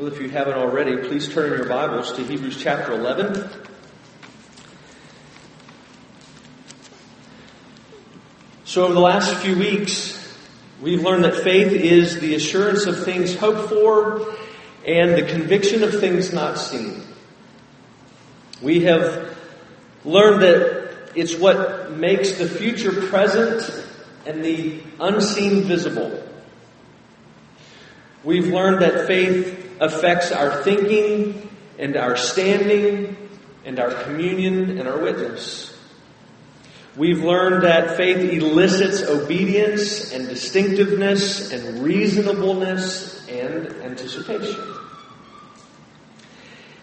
Well, if you haven't already, please turn your Bibles to Hebrews chapter 11. So, over the last few weeks, we've learned that faith is the assurance of things hoped for and the conviction of things not seen. We have learned that it's what makes the future present and the unseen visible. We've learned that faith affects our thinking and our standing and our communion and our witness. We've learned that faith elicits obedience and distinctiveness and reasonableness and anticipation.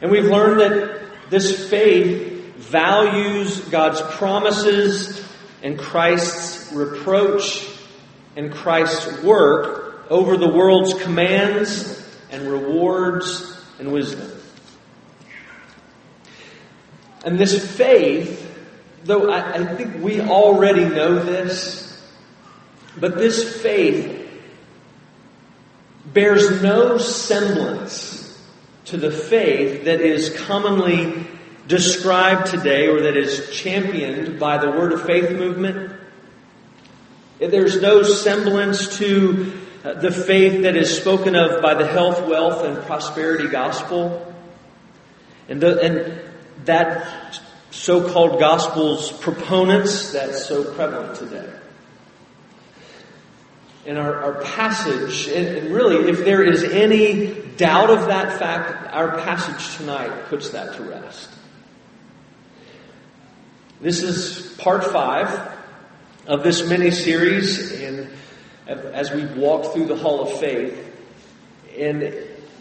And we've learned that this faith values God's promises and Christ's reproach and Christ's work over the world's commands and rewards and wisdom. And this faith, though I, I think we already know this, but this faith bears no semblance to the faith that is commonly described today or that is championed by the Word of Faith movement. There's no semblance to Uh, the faith that is spoken of by the health, wealth, and prosperity gospel. And, the, and that so called gospel's proponents that's so prevalent today. In our, our passage, and, and really, if there is any doubt of that fact, our passage tonight puts that to rest. This is part five of this mini series, and as we walk through the Hall of Faith, and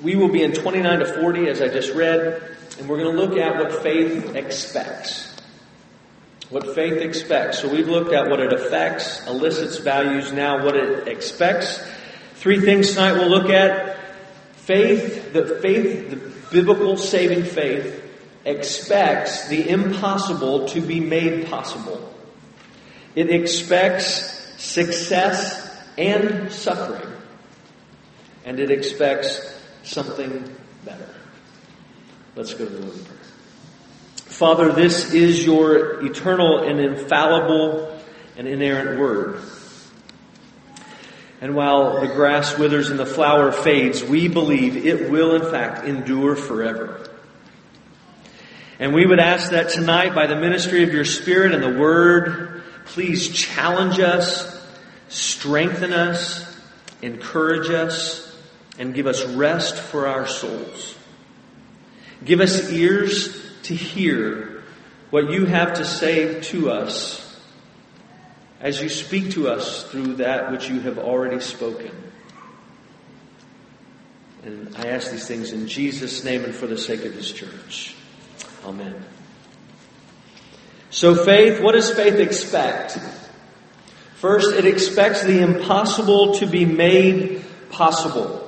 we will be in 29 to 40, as I just read, and we're going to look at what faith expects. What faith expects. So we've looked at what it affects, elicits, values, now what it expects. Three things tonight we'll look at. Faith, the faith, the biblical saving faith expects the impossible to be made possible. It expects success and suffering. And it expects something better. Let's go to the Lord prayer. Father, this is your eternal and infallible and inerrant word. And while the grass withers and the flower fades, we believe it will in fact endure forever. And we would ask that tonight, by the ministry of your Spirit and the Word, please challenge us, strengthen us, encourage us, and give us rest for our souls. Give us ears to hear what you have to say to us as you speak to us through that which you have already spoken. And I ask these things in Jesus' name and for the sake of His church. Amen. So faith, what does faith expect? First, it expects the impossible to be made possible.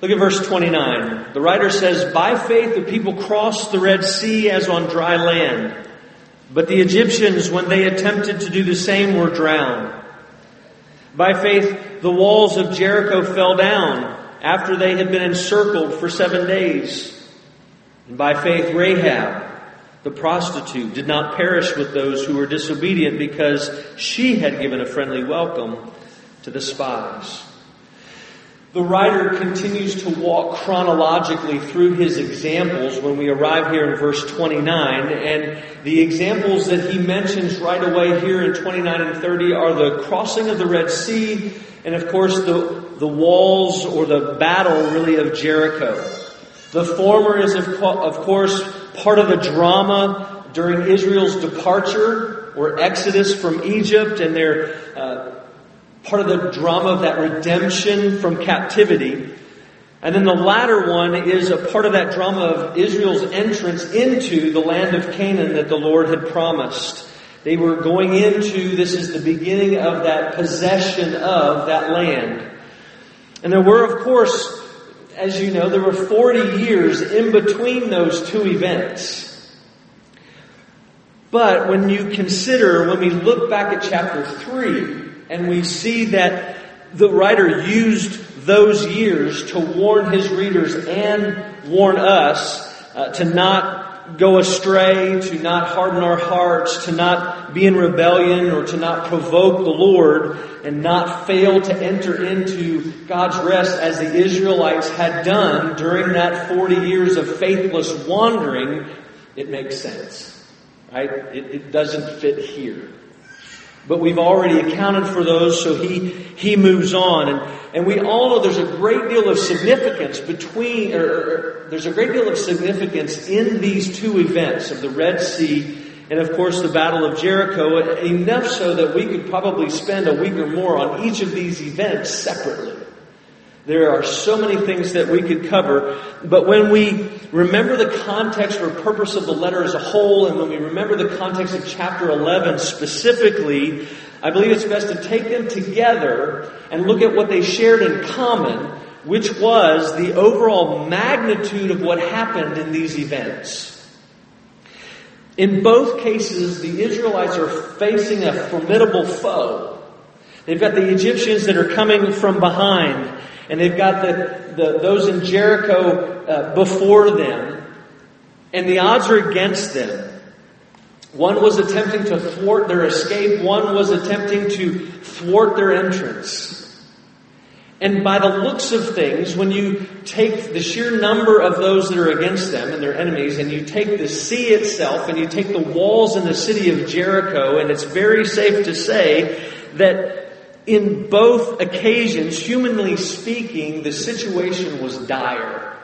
Look at verse 29. The writer says, By faith the people crossed the Red Sea as on dry land. But the Egyptians, when they attempted to do the same, were drowned. By faith the walls of Jericho fell down after they had been encircled for seven days. And by faith Rahab, the prostitute did not perish with those who were disobedient because she had given a friendly welcome to the spies. The writer continues to walk chronologically through his examples when we arrive here in verse 29. And the examples that he mentions right away here in 29 and 30 are the crossing of the Red Sea and, of course, the, the walls or the battle really of Jericho. The former is, of, of course, part of the drama during Israel's departure or exodus from Egypt and their uh, part of the drama of that redemption from captivity. And then the latter one is a part of that drama of Israel's entrance into the land of Canaan that the Lord had promised. They were going into, this is the beginning of that possession of that land. And there were, of course, as you know, there were 40 years in between those two events. But when you consider, when we look back at chapter 3, and we see that the writer used those years to warn his readers and warn us uh, to not go astray, to not harden our hearts, to not be in rebellion, or to not provoke the Lord, and not fail to enter into God's rest as the Israelites had done during that 40 years of faithless wandering, it makes sense. Right? It, it doesn't fit here. But we've already accounted for those, so he, he moves on. And, and we all know there's a great deal of significance between, or, or there's a great deal of significance in these two events of the Red Sea and of course the Battle of Jericho, uh, enough so that we could probably spend a week or more on each of these events separately. There are so many things that we could cover, but when we remember the context or purpose of the letter as a whole, and when we remember the context of chapter 11 specifically, I believe it's best to take them together and look at what they shared in common, which was the overall magnitude of what happened in these events. In both cases, the Israelites are facing a formidable foe. They've got the Egyptians that are coming from behind. And they've got the, the those in Jericho uh, before them. And the odds are against them. One was attempting to thwart their escape. One was attempting to thwart their entrance. And by the looks of things, when you take the sheer number of those that are against them and their enemies, and you take the sea itself, and you take the walls in the city of Jericho, and it's very safe to say that in both occasions, humanly speaking, the situation was dire.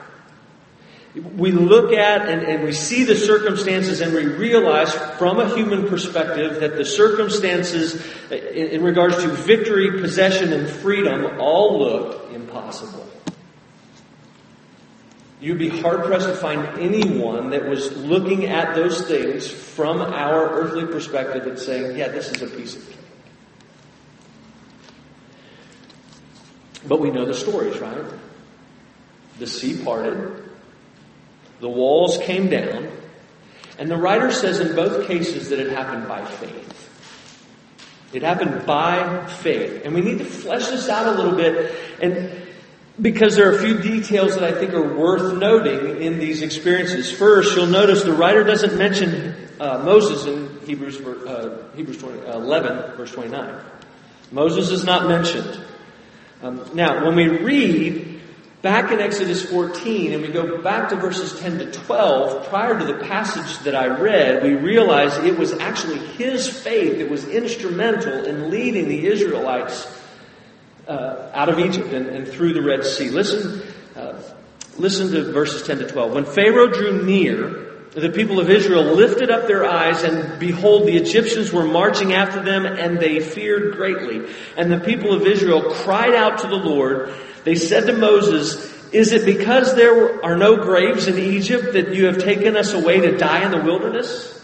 We look at and, and, we see the circumstances and we realize from a human perspective that the circumstances in, in regards to victory, possession, and freedom all look impossible. You'd be hard pressed to find anyone that was looking at those things from our earthly perspective and saying, yeah, this is a piece of cake. But we know the stories, right? The sea parted, the walls came down, and the writer says in both cases that it happened by faith. It happened by faith. And we need to flesh this out a little bit and because there are a few details that I think are worth noting in these experiences. First, you'll notice the writer doesn't mention uh, Moses in Hebrews, uh, Hebrews 20, uh, 11, verse 29. Moses is not mentioned. Um, now, when we read back in Exodus 14 and we go back to verses 10 to 12, prior to the passage that I read, we realize it was actually his faith that was instrumental in leading the Israelites uh, out of Egypt and, and, through the Red Sea. Listen, uh, listen to verses 10 to 12. When Pharaoh drew near, the people of Israel lifted up their eyes and behold, the Egyptians were marching after them and they feared greatly. And the people of Israel cried out to the Lord. They said to Moses, is it because there are no graves in Egypt that you have taken us away to die in the wilderness?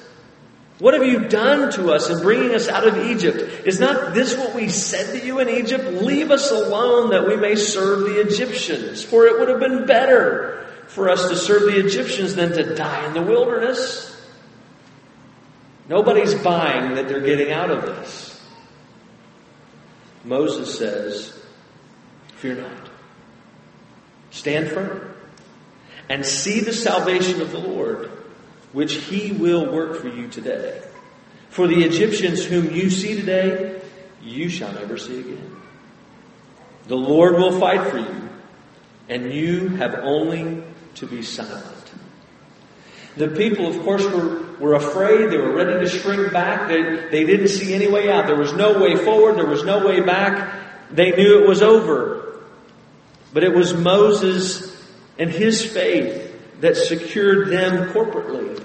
What have you done to us in bringing us out of Egypt? Is not this what we said to you in Egypt? Leave us alone that we may serve the Egyptians, for it would have been better for us to serve the Egyptians than to die in the wilderness. Nobody's buying that they're getting out of this. Moses says, Fear not. Stand firm and see the salvation of the Lord, which he will work for you today. For the Egyptians whom you see today, you shall never see again. The Lord will fight for you, and you have only to be silent. The people, of course, were, were afraid. They were ready to shrink back. They, they didn't see any way out. There was no way forward. There was no way back. They knew it was over. But it was Moses and his faith that secured them corporately.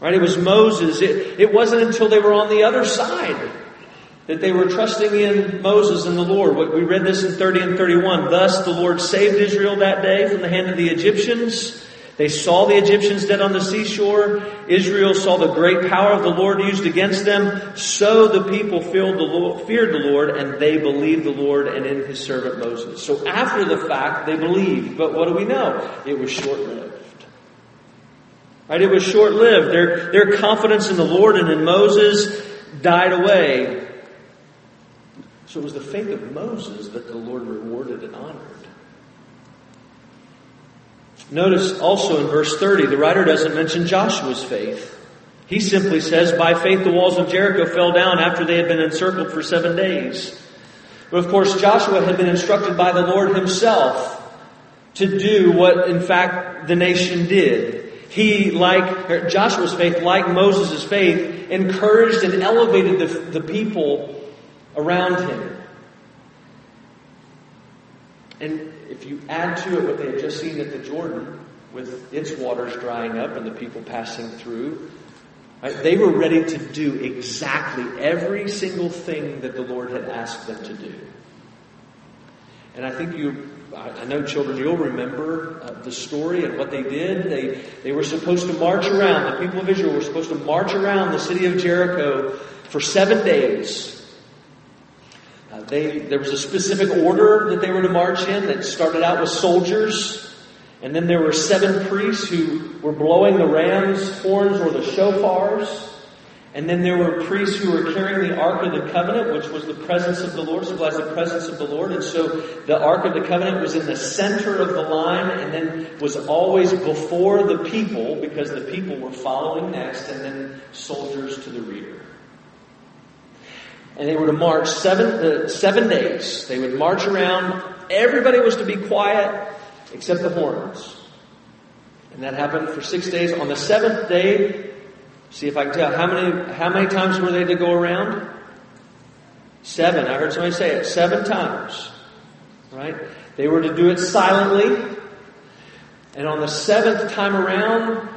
Right? It was Moses. It, it wasn't until they were on the other side that they were trusting in Moses and the Lord. We read this in 30 and 31. Thus the Lord saved Israel that day from the hand of the Egyptians. They saw the Egyptians dead on the seashore. Israel saw the great power of the Lord used against them. So the people feared the Lord, and they believed the Lord and in his servant Moses. So after the fact, they believed. But what do we know? It was short-lived. Right? It was short-lived. Their, their confidence in the Lord and in Moses died away So it was the faith of Moses that the Lord rewarded and honored. Notice also in verse 30, the writer doesn't mention Joshua's faith. He simply says, by faith the walls of Jericho fell down after they had been encircled for seven days. But of course, Joshua had been instructed by the Lord himself to do what in fact the nation did. He, like Joshua's faith, like Moses' faith, encouraged and elevated the, the people around him. And if you add to it what they had just seen at the Jordan, with its waters drying up and the people passing through, right, they were ready to do exactly every single thing that the Lord had asked them to do. And I think you I know children, you'll remember uh, the story and what they did. They, they were supposed to march around, the people of Israel were supposed to march around the city of Jericho for seven days. Uh, they, there was a specific order that they were to march in that started out with soldiers. And then there were seven priests who were blowing the ram's horns or the shofars. And then there were priests who were carrying the Ark of the Covenant, which was the presence of the Lord, symbolized the presence of the Lord. And so the Ark of the Covenant was in the center of the line and then was always before the people because the people were following next and then soldiers to the rear. And they were to march seven, uh, seven days. They would march around. Everybody was to be quiet except the horns. And that happened for six days. On the seventh day, See if I can tell. How many, how many times were they to go around? Seven. I heard somebody say it. Seven times. Right? They were to do it silently. And on the seventh time around,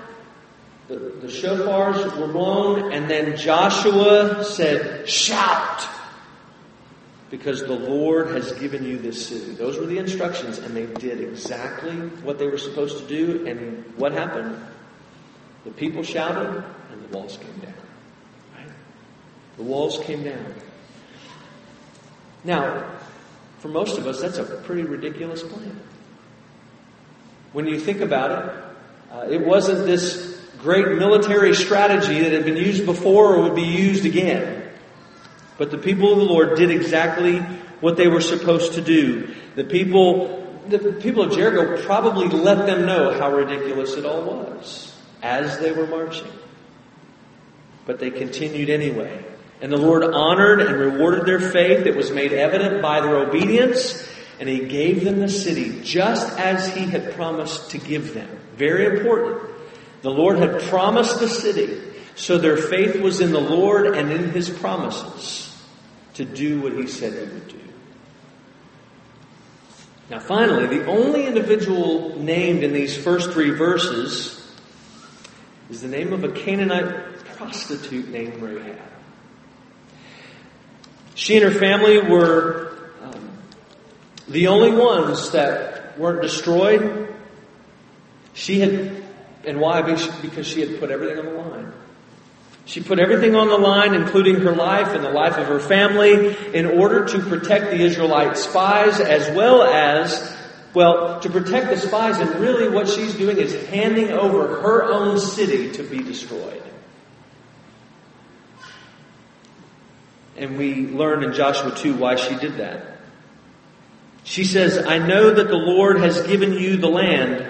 the, the shofars were blown, and then Joshua said, Shout! Because the Lord has given you this city. Those were the instructions, and they did exactly what they were supposed to do. And what happened? The people shouted, and the walls came down. Right? The walls came down. Now, for most of us, that's a pretty ridiculous plan. When you think about it, uh, it wasn't this great military strategy that had been used before or would be used again. But the people of the Lord did exactly what they were supposed to do. The people, the people of Jericho probably let them know how ridiculous it all was as they were marching but they continued anyway. And the Lord honored and rewarded their faith. It was made evident by their obedience, and He gave them the city just as He had promised to give them. Very important. The Lord had promised the city, so their faith was in the Lord and in His promises to do what He said He would do. Now, finally, the only individual named in these first three verses is the name of a Canaanite prostitute named Rahab. She and her family were um, the only ones that weren't destroyed. She had, and why? Because she had put everything on the line. She put everything on the line, including her life and the life of her family, in order to protect the Israelite spies as well as, well, to protect the spies. And really what she's doing is handing over her own city to be destroyed. And we learn in Joshua 2 why she did that. She says, I know that the Lord has given you the land,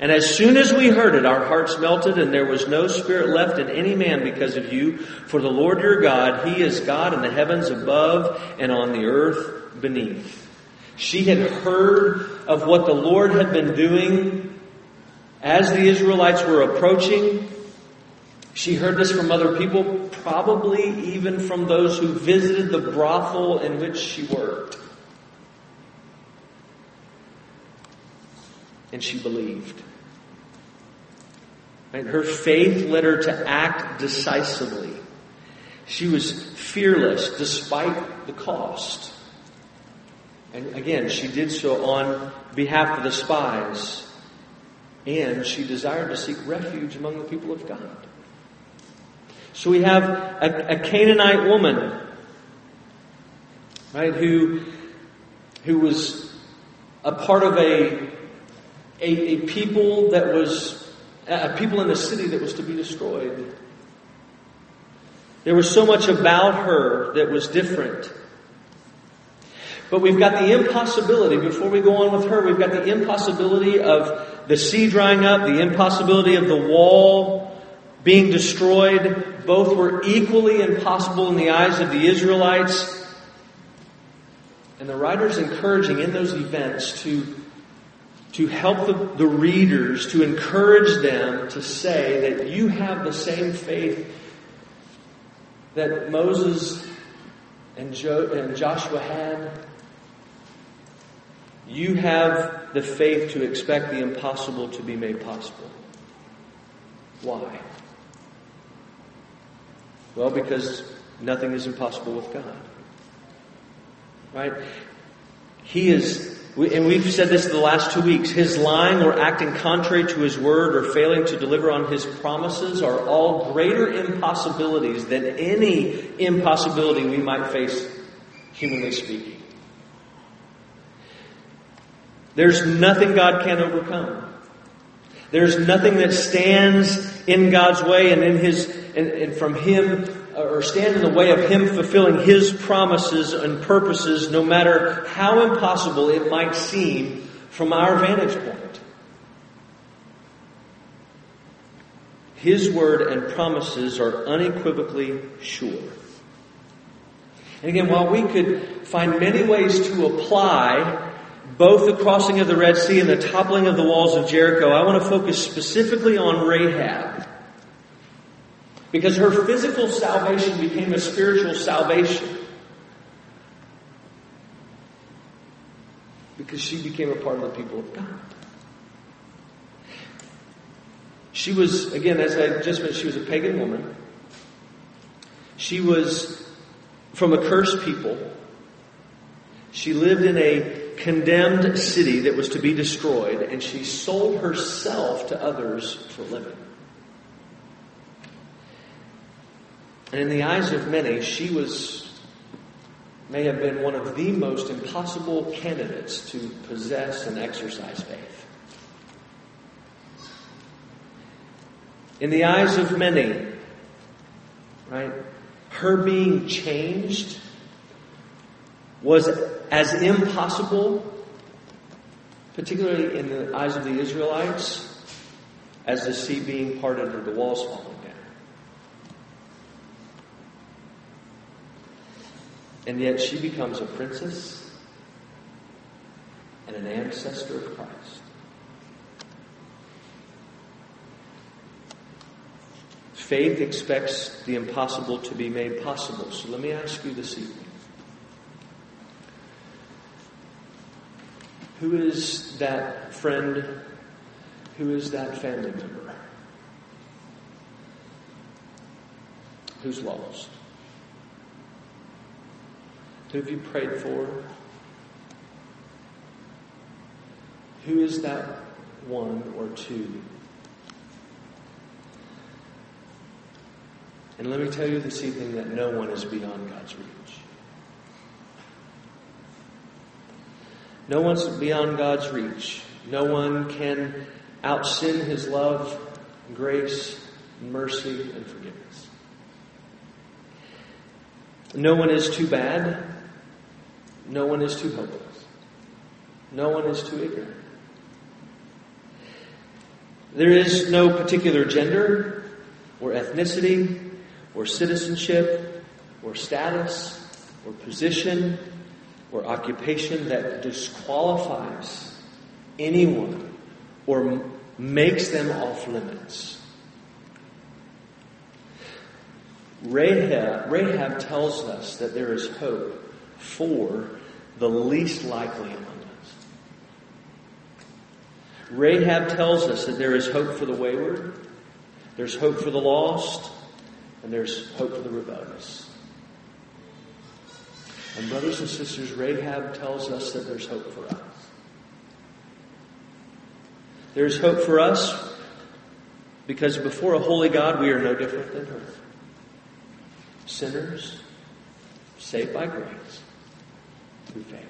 And as soon as we heard it, our hearts melted, and there was no spirit left in any man because of you. For the Lord your God, He is God in the heavens above and on the earth beneath. She had heard of what the Lord had been doing as the Israelites were approaching. She heard this from other people, probably even from those who visited the brothel in which she worked. And she believed. Right? Her faith led her to act decisively. She was fearless despite the cost. And again, she did so on behalf of the spies. And she desired to seek refuge among the people of God. So we have a, a Canaanite woman, right, who, who was a part of a, a, a people that was, a people in the city that was to be destroyed. There was so much about her that was different. But we've got the impossibility, before we go on with her, we've got the impossibility of the sea drying up, the impossibility of the wall being destroyed. Both were equally impossible in the eyes of the Israelites. And the writer's encouraging in those events to, to help the, the readers, to encourage them to say that you have the same faith that Moses and, jo- and Joshua had. You have the faith to expect the impossible to be made possible. Why? Well, because nothing is impossible with God. Right? He is, and we've said this the last two weeks, his lying or acting contrary to his word or failing to deliver on his promises are all greater impossibilities than any impossibility we might face, humanly speaking. There's nothing God can't overcome. There's nothing that stands in God's way and in His, and, and, from Him, or stand in the way of Him fulfilling His promises and purposes, no matter how impossible it might seem from our vantage point. His word and promises are unequivocally sure. And again, while we could find many ways to apply both the crossing of the Red Sea and the toppling of the walls of Jericho, I want to focus specifically on Rahab. Because her physical salvation became a spiritual salvation. Because she became a part of the people of God. She was, again, as I just mentioned, she was a pagan woman. She was from a cursed people. She lived in a condemned city that was to be destroyed, and she sold herself to others for living. And in the eyes of many, she was, may have been one of the most impossible candidates to possess and exercise faith. In the eyes of many, right, her being changed was as impossible, particularly in the eyes of the Israelites, as the sea being parted or the walls falling down. And yet she becomes a princess and an ancestor of Christ. Faith expects the impossible to be made possible. So let me ask you this evening Who is that friend? Who is that family member? Who's lost? Who have you prayed for? Who is that one or two? And let me tell you this evening that no one is beyond God's reach. No one's beyond God's reach. No one can outsin His love, grace, mercy, and forgiveness. No one is too bad. No one is too hopeless. No one is too ignorant. There is no particular gender or ethnicity or citizenship or status or position or occupation that disqualifies anyone or makes them off limits. Rahab, Rahab tells us that there is hope for the least likely among us. Rahab tells us that there is hope for the wayward, there's hope for the lost, and there's hope for the rebellious. And brothers and sisters, Rahab tells us that there's hope for us. There's hope for us because before a holy God, we are no different than her. sinners saved by grace through faith.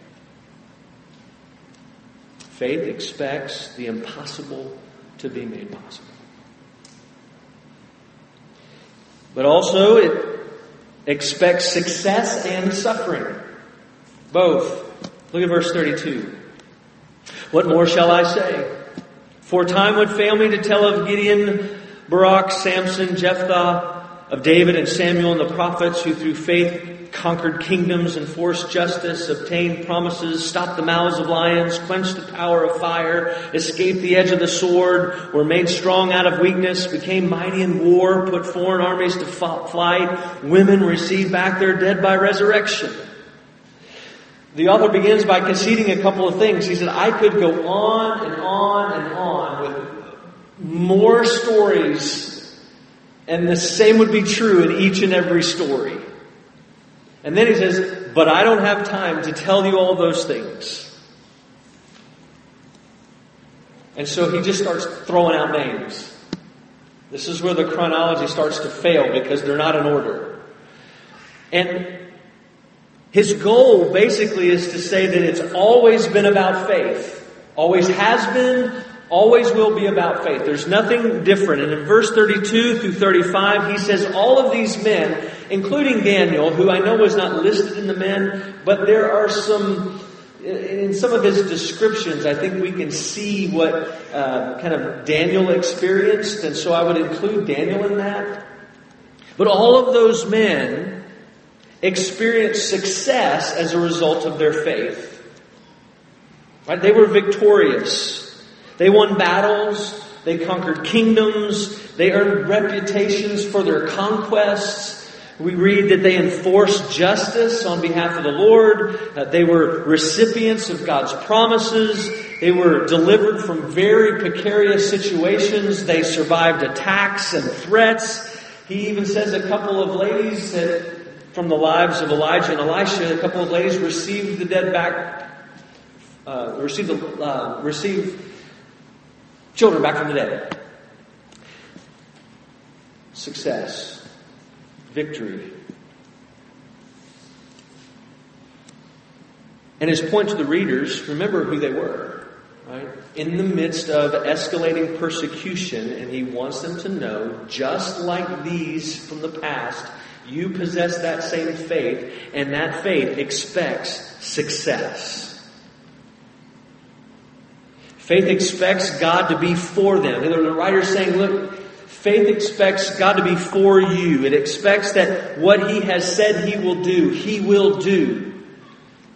Faith expects the impossible to be made possible. But also, it expects success and suffering. Both. Look at verse 32. What more shall I say? For time would fail me to tell of Gideon, Barak, Samson, Jephthah, of David and Samuel and the prophets who through faith conquered kingdoms, enforced justice, obtained promises, stopped the mouths of lions, quenched the power of fire, escaped the edge of the sword, were made strong out of weakness, became mighty in war, put foreign armies to flight, women received back their dead by resurrection. The author begins by conceding a couple of things. He said, I could go on and on and on with more stories and the same would be true in each and every story. And then he says, But I don't have time to tell you all those things. And so he just starts throwing out names. This is where the chronology starts to fail because they're not in order. And his goal basically is to say that it's always been about faith. Always has been, always will be about faith. There's nothing different. And in verse 32 through 35, he says all of these men, including Daniel, who I know was not listed in the men, but there are some, in some of his descriptions, I think we can see what uh, kind of Daniel experienced, and so I would include Daniel in that. But all of those men experienced success as a result of their faith. Right? They were victorious. They won battles. They conquered kingdoms. They earned reputations for their conquests. We read that they enforced justice on behalf of the Lord. Uh, they were recipients of God's promises. They were delivered from very precarious situations. They survived attacks and threats. He even says a couple of ladies that, from the lives of Elijah and Elisha, a couple of ladies received the dead back, uh, received, the, uh, received children back from the dead. Success, victory. And his point to the readers remember who they were, right? In the midst of escalating persecution, and he wants them to know, just like these from the past, you possess that same faith, and that faith expects success. Faith expects God to be for them. And the writer's saying, look, faith expects God to be for you. It expects that what He has said He will do, He will do.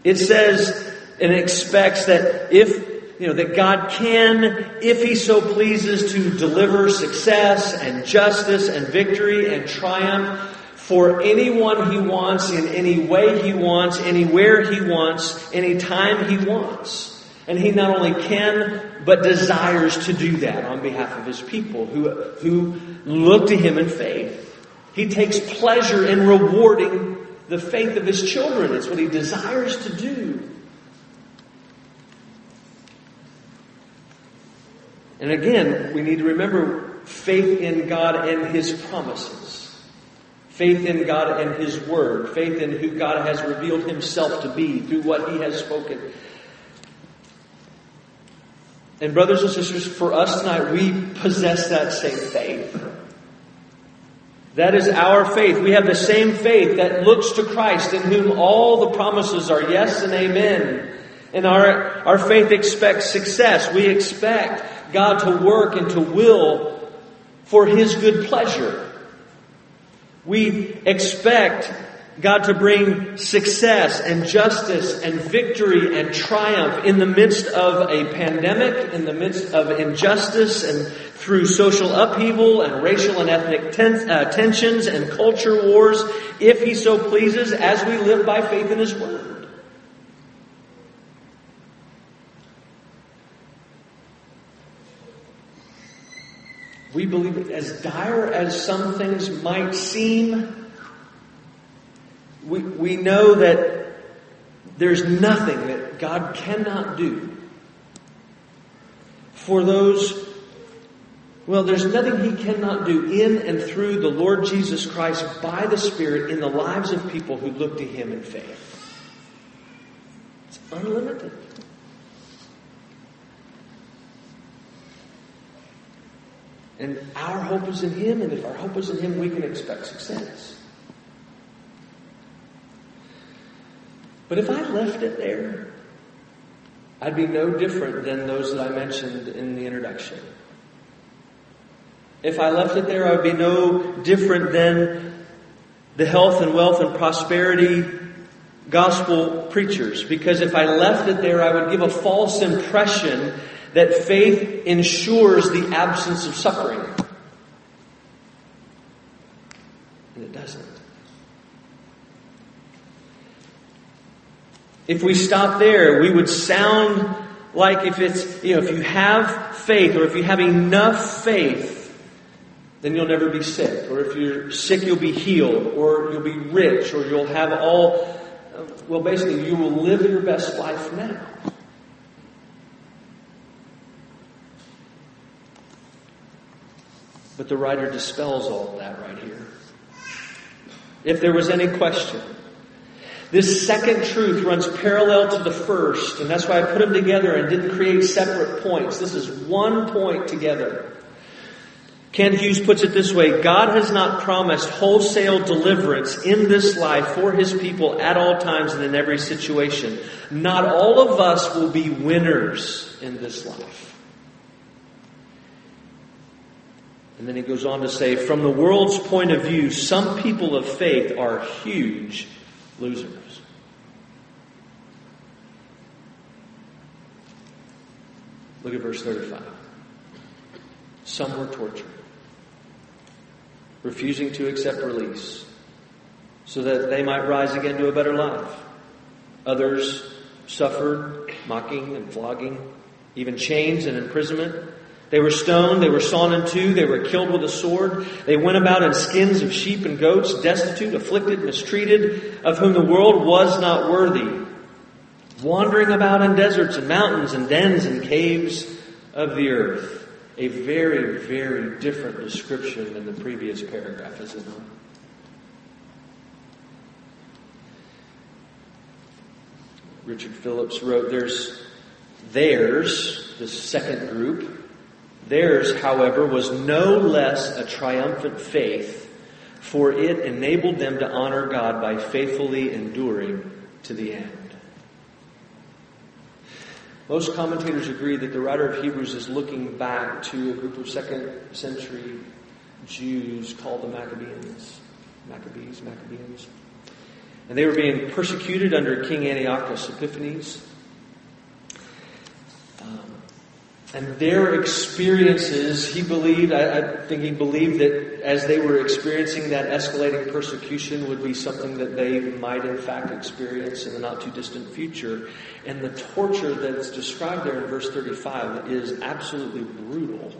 It says and expects that if, you know, that God can, if He so pleases, to deliver success and justice and victory and triumph for anyone He wants, in any way He wants, anywhere He wants, anytime He wants. And he not only can, but desires to do that on behalf of his people who, who look to him in faith. He takes pleasure in rewarding the faith of his children. It's what he desires to do. And again, we need to remember faith in God and his promises. Faith in God and his word. Faith in who God has revealed himself to be through what he has spoken. And brothers and sisters, for us tonight, we possess that same faith. That is our faith. We have the same faith that looks to Christ in whom all the promises are yes and amen. And our, our faith expects success. We expect God to work and to will for His good pleasure. We expect God to bring success and justice and victory and triumph in the midst of a pandemic, in the midst of injustice and through social upheaval and racial and ethnic uh, tensions and culture wars, if He so pleases, as we live by faith in His Word. We believe as dire as some things might seem, we, we know that there's nothing that God cannot do for those Well, there's nothing he cannot do in and through the Lord Jesus Christ by the Spirit in the lives of people who look to him in faith. It's unlimited. And our hope is in him, and if our hope is in him, we can expect success. But if I left it there, I'd be no different than those that I mentioned in the introduction. If I left it there, I would be no different than the health and wealth and prosperity gospel preachers. Because if I left it there, I would give a false impression that faith ensures the absence of suffering. And it doesn't. If we stop there, we would sound like if it's, you know, if you have faith or if you have enough faith then you'll never be sick. Or if you're sick, you'll be healed. Or you'll be rich. Or you'll have all, well, basically, you will live your best life now. But the writer dispels all of that right here. If there was any question, this second truth runs parallel to the first, and that's why I put them together and didn't create separate points. This is one point together. Kent Hughes puts it this way God has not promised wholesale deliverance in this life for his people at all times and in every situation. Not all of us will be winners in this life. And then he goes on to say, from the world's point of view, some people of faith are huge losers. Look at verse 35. Some were tortured refusing to accept release, so that they might rise again to a better life. Others suffered mocking and flogging, even chains and imprisonment. They were stoned, they were sawn in two, they were killed with a sword. They went about in skins of sheep and goats, destitute, afflicted, mistreated, of whom the world was not worthy, wandering about in deserts and mountains and dens and caves of the earth. A very, very different description than the previous paragraph, is it not? Richard Phillips wrote, There's theirs, the second group. Theirs, however, was no less a triumphant faith, for it enabled them to honor God by faithfully enduring to the end. Most commentators agree that the writer of Hebrews is looking back to a group of second century Jews called the Maccabees. Maccabees, Maccabees. And they were being persecuted under King Antiochus Epiphanes. And their experiences, he believed, I, I, think he believed that as they were experiencing that escalating persecution would be something that they might in fact experience in the not too distant future. And the torture that's described there in verse 35 is absolutely brutal.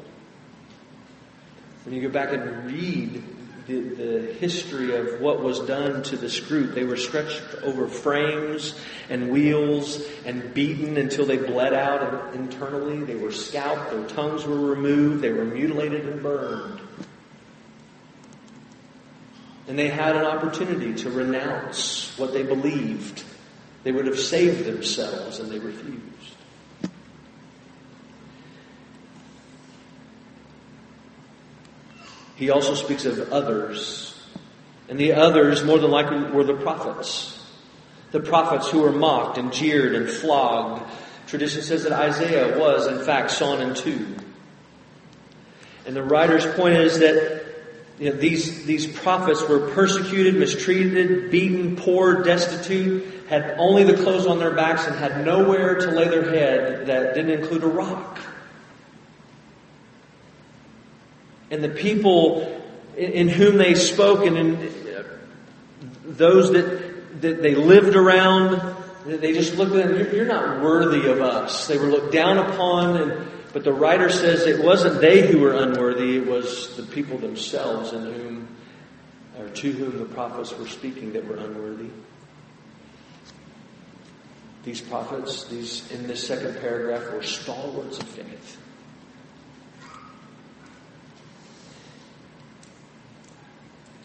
When you go back and read the, the history of what was done to this group. They were stretched over frames and wheels and beaten until they bled out internally. They were scalped, their tongues were removed, they were mutilated and burned. And they had an opportunity to renounce what they believed. They would have saved themselves and they refused. He also speaks of others. And the others, more than likely, were the prophets. The prophets who were mocked and jeered and flogged. Tradition says that Isaiah was, in fact, sawn in two. And the writer's point is that you know, these, these prophets were persecuted, mistreated, beaten, poor, destitute, had only the clothes on their backs, and had nowhere to lay their head that didn't include a rock. And the people in, whom they spoke and in those that, that they lived around, they just looked at them, you're not worthy of us. They were looked down upon, and, but the writer says it wasn't they who were unworthy, it was the people themselves in whom, or to whom the prophets were speaking that were unworthy. These prophets, these in this second paragraph, were stalwarts of faith.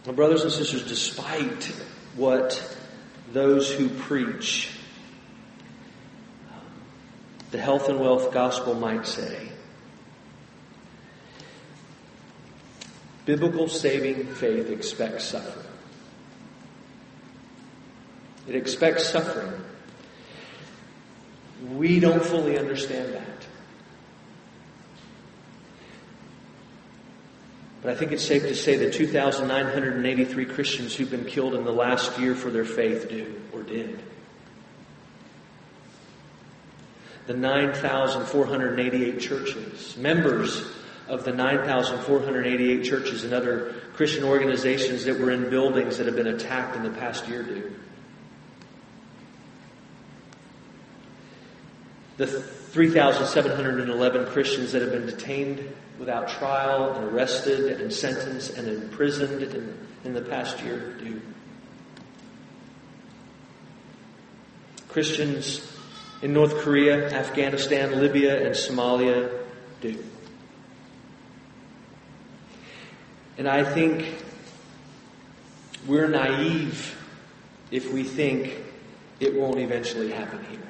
My brothers and sisters, despite what those who preach the health and wealth gospel might say, biblical saving faith expects suffering. It expects suffering. We don't fully understand that. But I think it's safe to say that 2,983 Christians who've been killed in the last year for their faith do or did. The 9,488 churches, members of the 9,488 churches and other Christian organizations that were in buildings that have been attacked in the past year do. The 3,711 Christians that have been detained without trial and arrested and sentenced and imprisoned in, in the past year do. Christians in North Korea, Afghanistan, Libya, and Somalia do. And I think we're naive if we think it won't eventually happen here.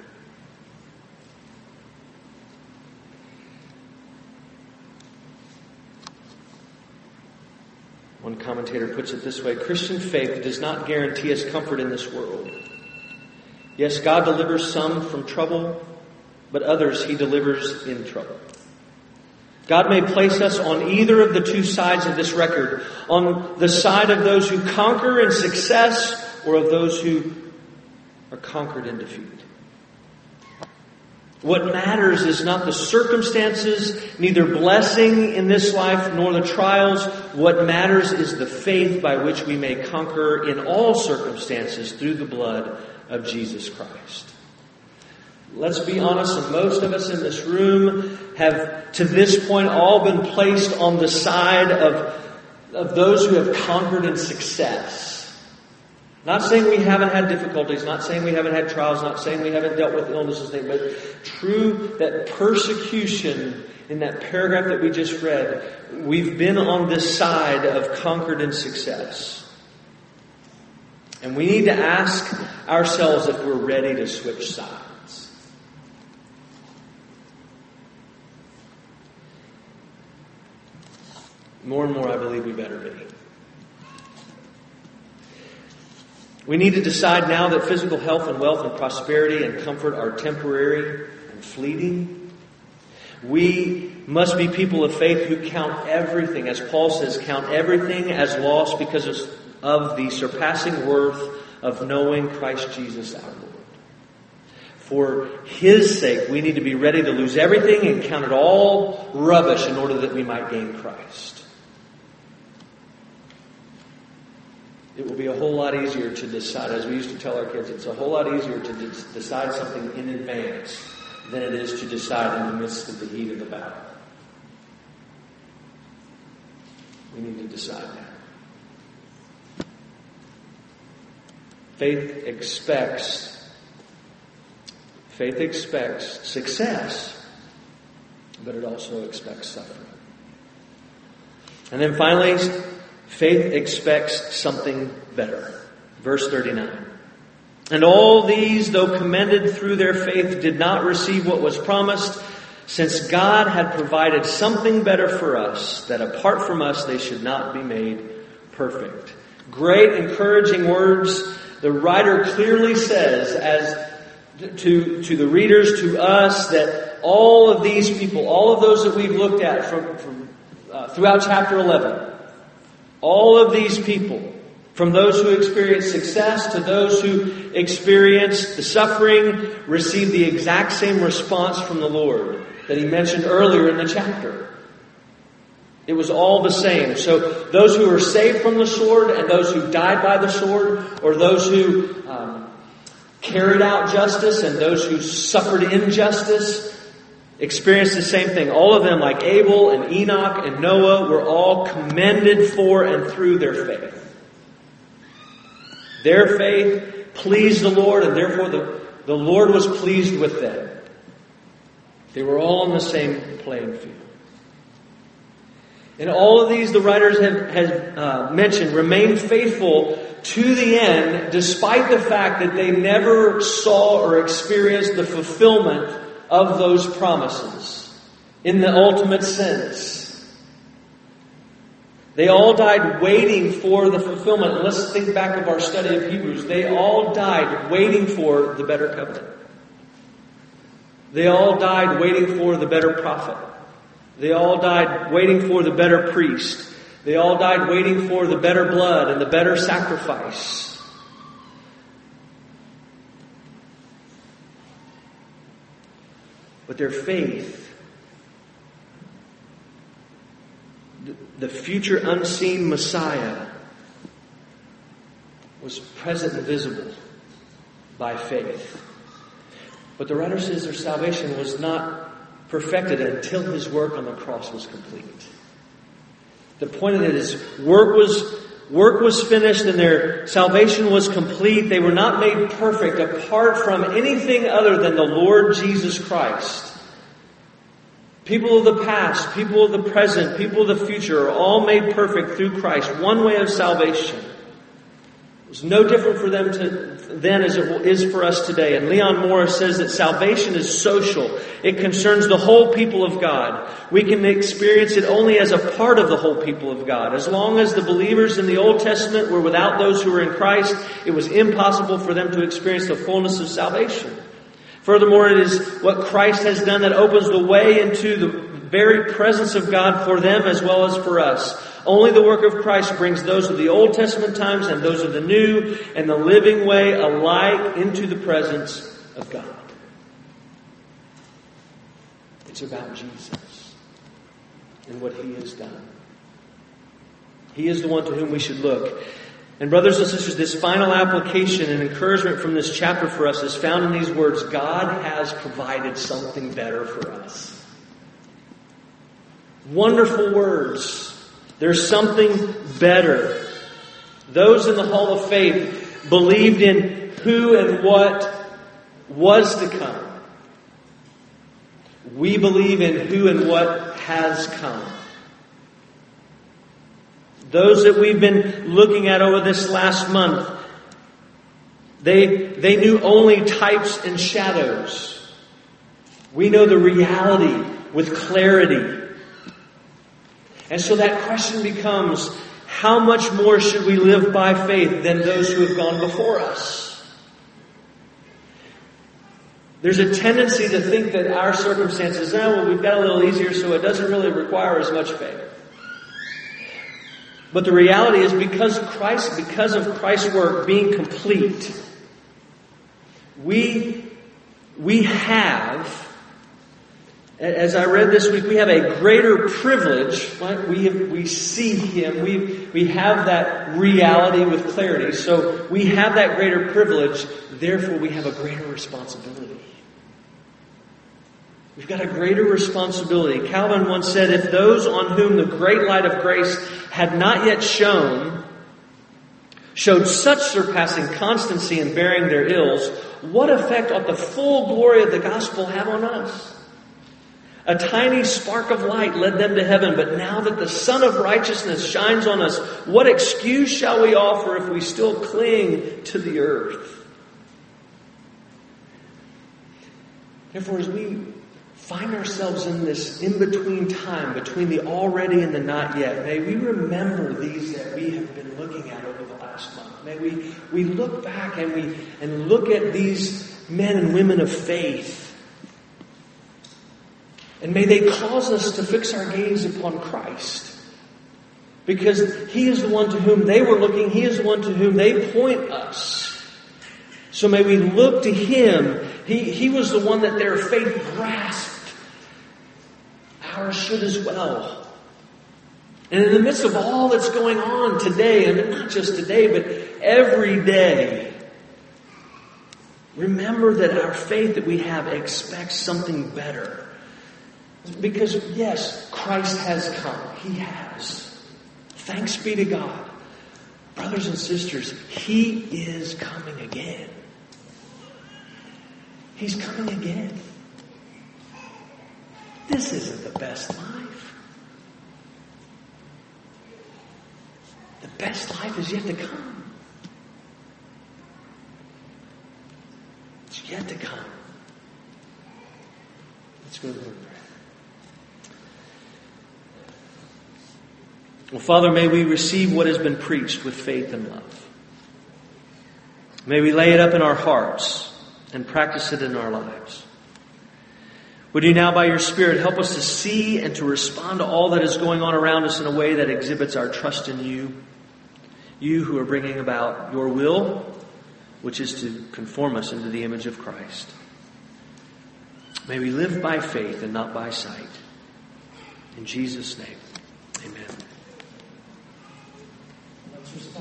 One commentator puts it this way Christian faith does not guarantee us comfort in this world. Yes, God delivers some from trouble, but others he delivers in trouble. God may place us on either of the two sides of this record, on the side of those who conquer in success or of those who are conquered in defeat. What matters is not the circumstances, neither blessing in this life nor the trials. What matters is the faith by which we may conquer in all circumstances through the blood of Jesus Christ. Let's be honest, most of us in this room have to this point all been placed on the side of, of those who have conquered in success. Not saying we haven't had difficulties, not saying we haven't had trials, not saying we haven't dealt with illnesses, but true that persecution in that paragraph that we just read, we've been on this side of conquered and success. And we need to ask ourselves if we're ready to switch sides. More and more, I believe we better be. We need to decide now that physical health and wealth and prosperity and comfort are temporary and fleeting. We must be people of faith who count everything, as Paul says, count everything as lost because of the surpassing worth of knowing Christ Jesus our Lord. For His sake, we need to be ready to lose everything and count it all rubbish in order that we might gain Christ. It will be a whole lot easier to decide, as we used to tell our kids, it's a whole lot easier to de- decide something in advance than it is to decide in the midst of the heat of the battle. We need to decide now. Faith expects, faith expects success, but it also expects suffering. And then finally, Faith expects something better. Verse 39. And all these, though commended through their faith, did not receive what was promised, since God had provided something better for us, that apart from us they should not be made perfect. Great encouraging words. The writer clearly says, as to, to the readers, to us, that all of these people, all of those that we've looked at from, from uh, throughout chapter 11, all of these people, from those who experience success to those who experience the suffering, receive the exact same response from the Lord that he mentioned earlier in the chapter. It was all the same. So those who were saved from the sword and those who died by the sword, or those who um, carried out justice and those who suffered injustice, experienced the same thing. All of them, like Abel and Enoch and Noah, were all commended for and through their faith. Their faith pleased the Lord, and therefore the, the Lord was pleased with them. They were all on the same playing field. And all of these, the writers have, have uh, mentioned, remain faithful to the end, despite the fact that they never saw or experienced the fulfillment of those promises in the ultimate sense. They all died waiting for the fulfillment. Let's think back of our study of Hebrews. They all died waiting for the better covenant. They all died waiting for the better prophet. They all died waiting for the better priest. They all died waiting for the better blood and the better sacrifice. But their faith the future unseen Messiah was present and visible by faith. But the writer says their salvation was not perfected until his work on the cross was complete. The point of it is work was work was finished and their salvation was complete. They were not made perfect apart from anything other than the Lord Jesus Christ. People of the past, people of the present, people of the future are all made perfect through Christ. One way of salvation. Was no different for them to, then as it is for us today. And Leon Morris says that salvation is social. It concerns the whole people of God. We can experience it only as a part of the whole people of God. As long as the believers in the Old Testament were without those who were in Christ, it was impossible for them to experience the fullness of salvation. Furthermore, it is what Christ has done that opens the way into the very presence of God for them as well as for us. Only the work of Christ brings those of the Old Testament times and those of the New and the living way alike into the presence of God. It's about Jesus and what He has done. He is the one to whom we should look. And brothers and sisters, this final application and encouragement from this chapter for us is found in these words God has provided something better for us. Wonderful words. There's something better. Those in the Hall of Faith believed in who and what was to come. We believe in who and what has come. Those that we've been looking at over this last month, they, they knew only types and shadows. We know the reality with clarity. And so that question becomes, how much more should we live by faith than those who have gone before us? There's a tendency to think that our circumstances, oh, well, we've got a little easier, so it doesn't really require as much faith. But the reality is because Christ, because of Christ's work being complete, we, we have, as I read this week, we have a greater privilege. Right? We, have, we see Him. We, we have that reality with clarity. So we have that greater privilege. Therefore, we have a greater responsibility. We've got a greater responsibility. Calvin once said, if those on whom the great light of grace had not yet shone showed such surpassing constancy in bearing their ills, what effect ought the full glory of the gospel have on us? A tiny spark of light led them to heaven, but now that the Sun of Righteousness shines on us, what excuse shall we offer if we still cling to the earth? Therefore, as we find ourselves in this in between time between the already and the not yet. May we remember these that we have been looking at over the last month. May we, we look back and we and look at these men and women of faith. And may they cause us to fix our gaze upon Christ. Because He is the one to whom they were looking, He is the one to whom they point us. So may we look to Him. He, he was the one that their faith grasped ours should as well. And in the midst of all that's going on today, and not just today, but every day, remember that our faith that we have expects something better. Because, yes, Christ has come. He has. Thanks be to God. Brothers and sisters, He is coming again. He's coming again. This isn't the best life. The best life is yet to come. It's yet to come. Let's go to the Lord. Well, Father, may we receive what has been preached with faith and love. May we lay it up in our hearts and practice it in our lives. Would you now, by your Spirit, help us to see and to respond to all that is going on around us in a way that exhibits our trust in you? You who are bringing about your will, which is to conform us into the image of Christ. May we live by faith and not by sight. In Jesus' name, amen response.